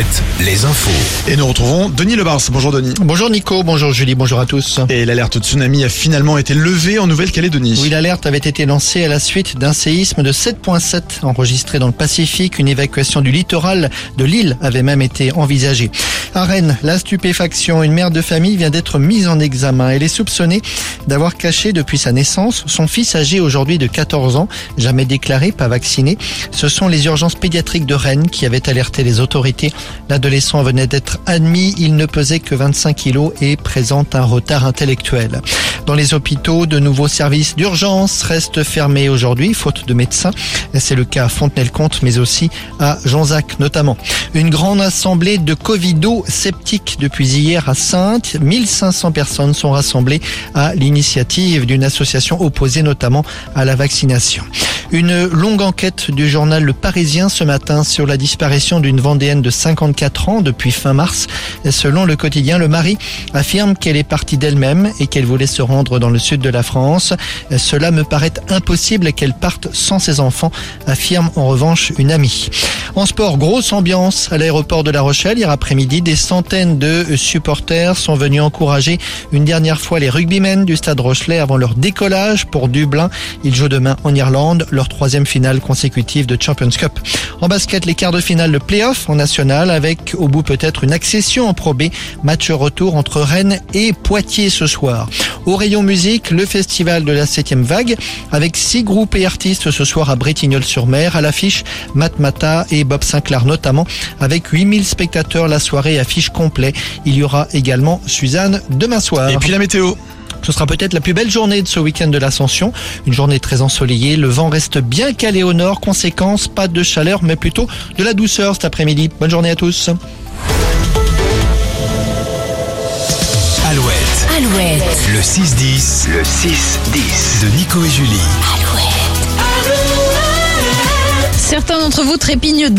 Alouette, les infos. Et nous retrouvons Denis Lebars. Bonjour Denis. Bonjour Nico, bonjour Julie, bonjour à tous. Et l'alerte tsunami a finalement été levée en Nouvelle-Calédonie. Oui, l'alerte avait été lancée à la suite d'un séisme de 7.7 enregistré dans le Pacifique. Une évacuation du littoral de l'île avait même été envisagée. À Rennes, la stupéfaction. Une mère de famille vient d'être mise en examen. Elle est soupçonnée d'avoir caché depuis sa naissance son fils âgé aujourd'hui de 14 ans, jamais déclaré, pas vacciné. Ce sont les urgences pédiatriques de Rennes qui avaient alerté les autorités. L'adolescent venait d'être admis. Il ne pesait que 25 kilos et présente un retard intellectuel. Dans les hôpitaux, de nouveaux services d'urgence restent fermés aujourd'hui, faute de médecins. C'est le cas à Fontenay-le-Comte, mais aussi à Jonzac notamment. Une grande assemblée de Covido sceptiques depuis hier à Sainte. 1500 personnes sont rassemblées à l'initiative d'une association opposée notamment à la vaccination. Une longue enquête du journal Le Parisien ce matin sur la disparition d'une Vendéenne de 54 ans depuis fin mars. Selon le quotidien, le mari affirme qu'elle est partie d'elle-même et qu'elle voulait se rendre dans le sud de la France. Cela me paraît impossible qu'elle parte sans ses enfants, affirme en revanche une amie. En sport, grosse ambiance à l'aéroport de La Rochelle. Hier après-midi, des centaines de supporters sont venus encourager une dernière fois les rugbymen du stade Rochelet avant leur décollage pour Dublin. Ils jouent demain en Irlande, leur troisième finale consécutive de Champions Cup. En basket, les quarts de finale de play-off en national avec au bout peut-être une accession en Pro B. Match retour entre Rennes et Poitiers ce soir. Rayon musique, le festival de la septième vague avec six groupes et artistes ce soir à Bretignolles-sur-Mer. À l'affiche, Matmata et Bob Sinclair notamment avec 8000 spectateurs la soirée affiche complet. Il y aura également Suzanne demain soir. Et puis la météo. Ce sera peut-être la plus belle journée de ce week-end de l'Ascension. Une journée très ensoleillée. Le vent reste bien calé au nord. Conséquence, pas de chaleur, mais plutôt de la douceur cet après-midi. Bonne journée à tous. Alouette, Alouette, le 6-10, le 6-10 de Nico et Julie. Alouette. Certains d'entre vous trépignent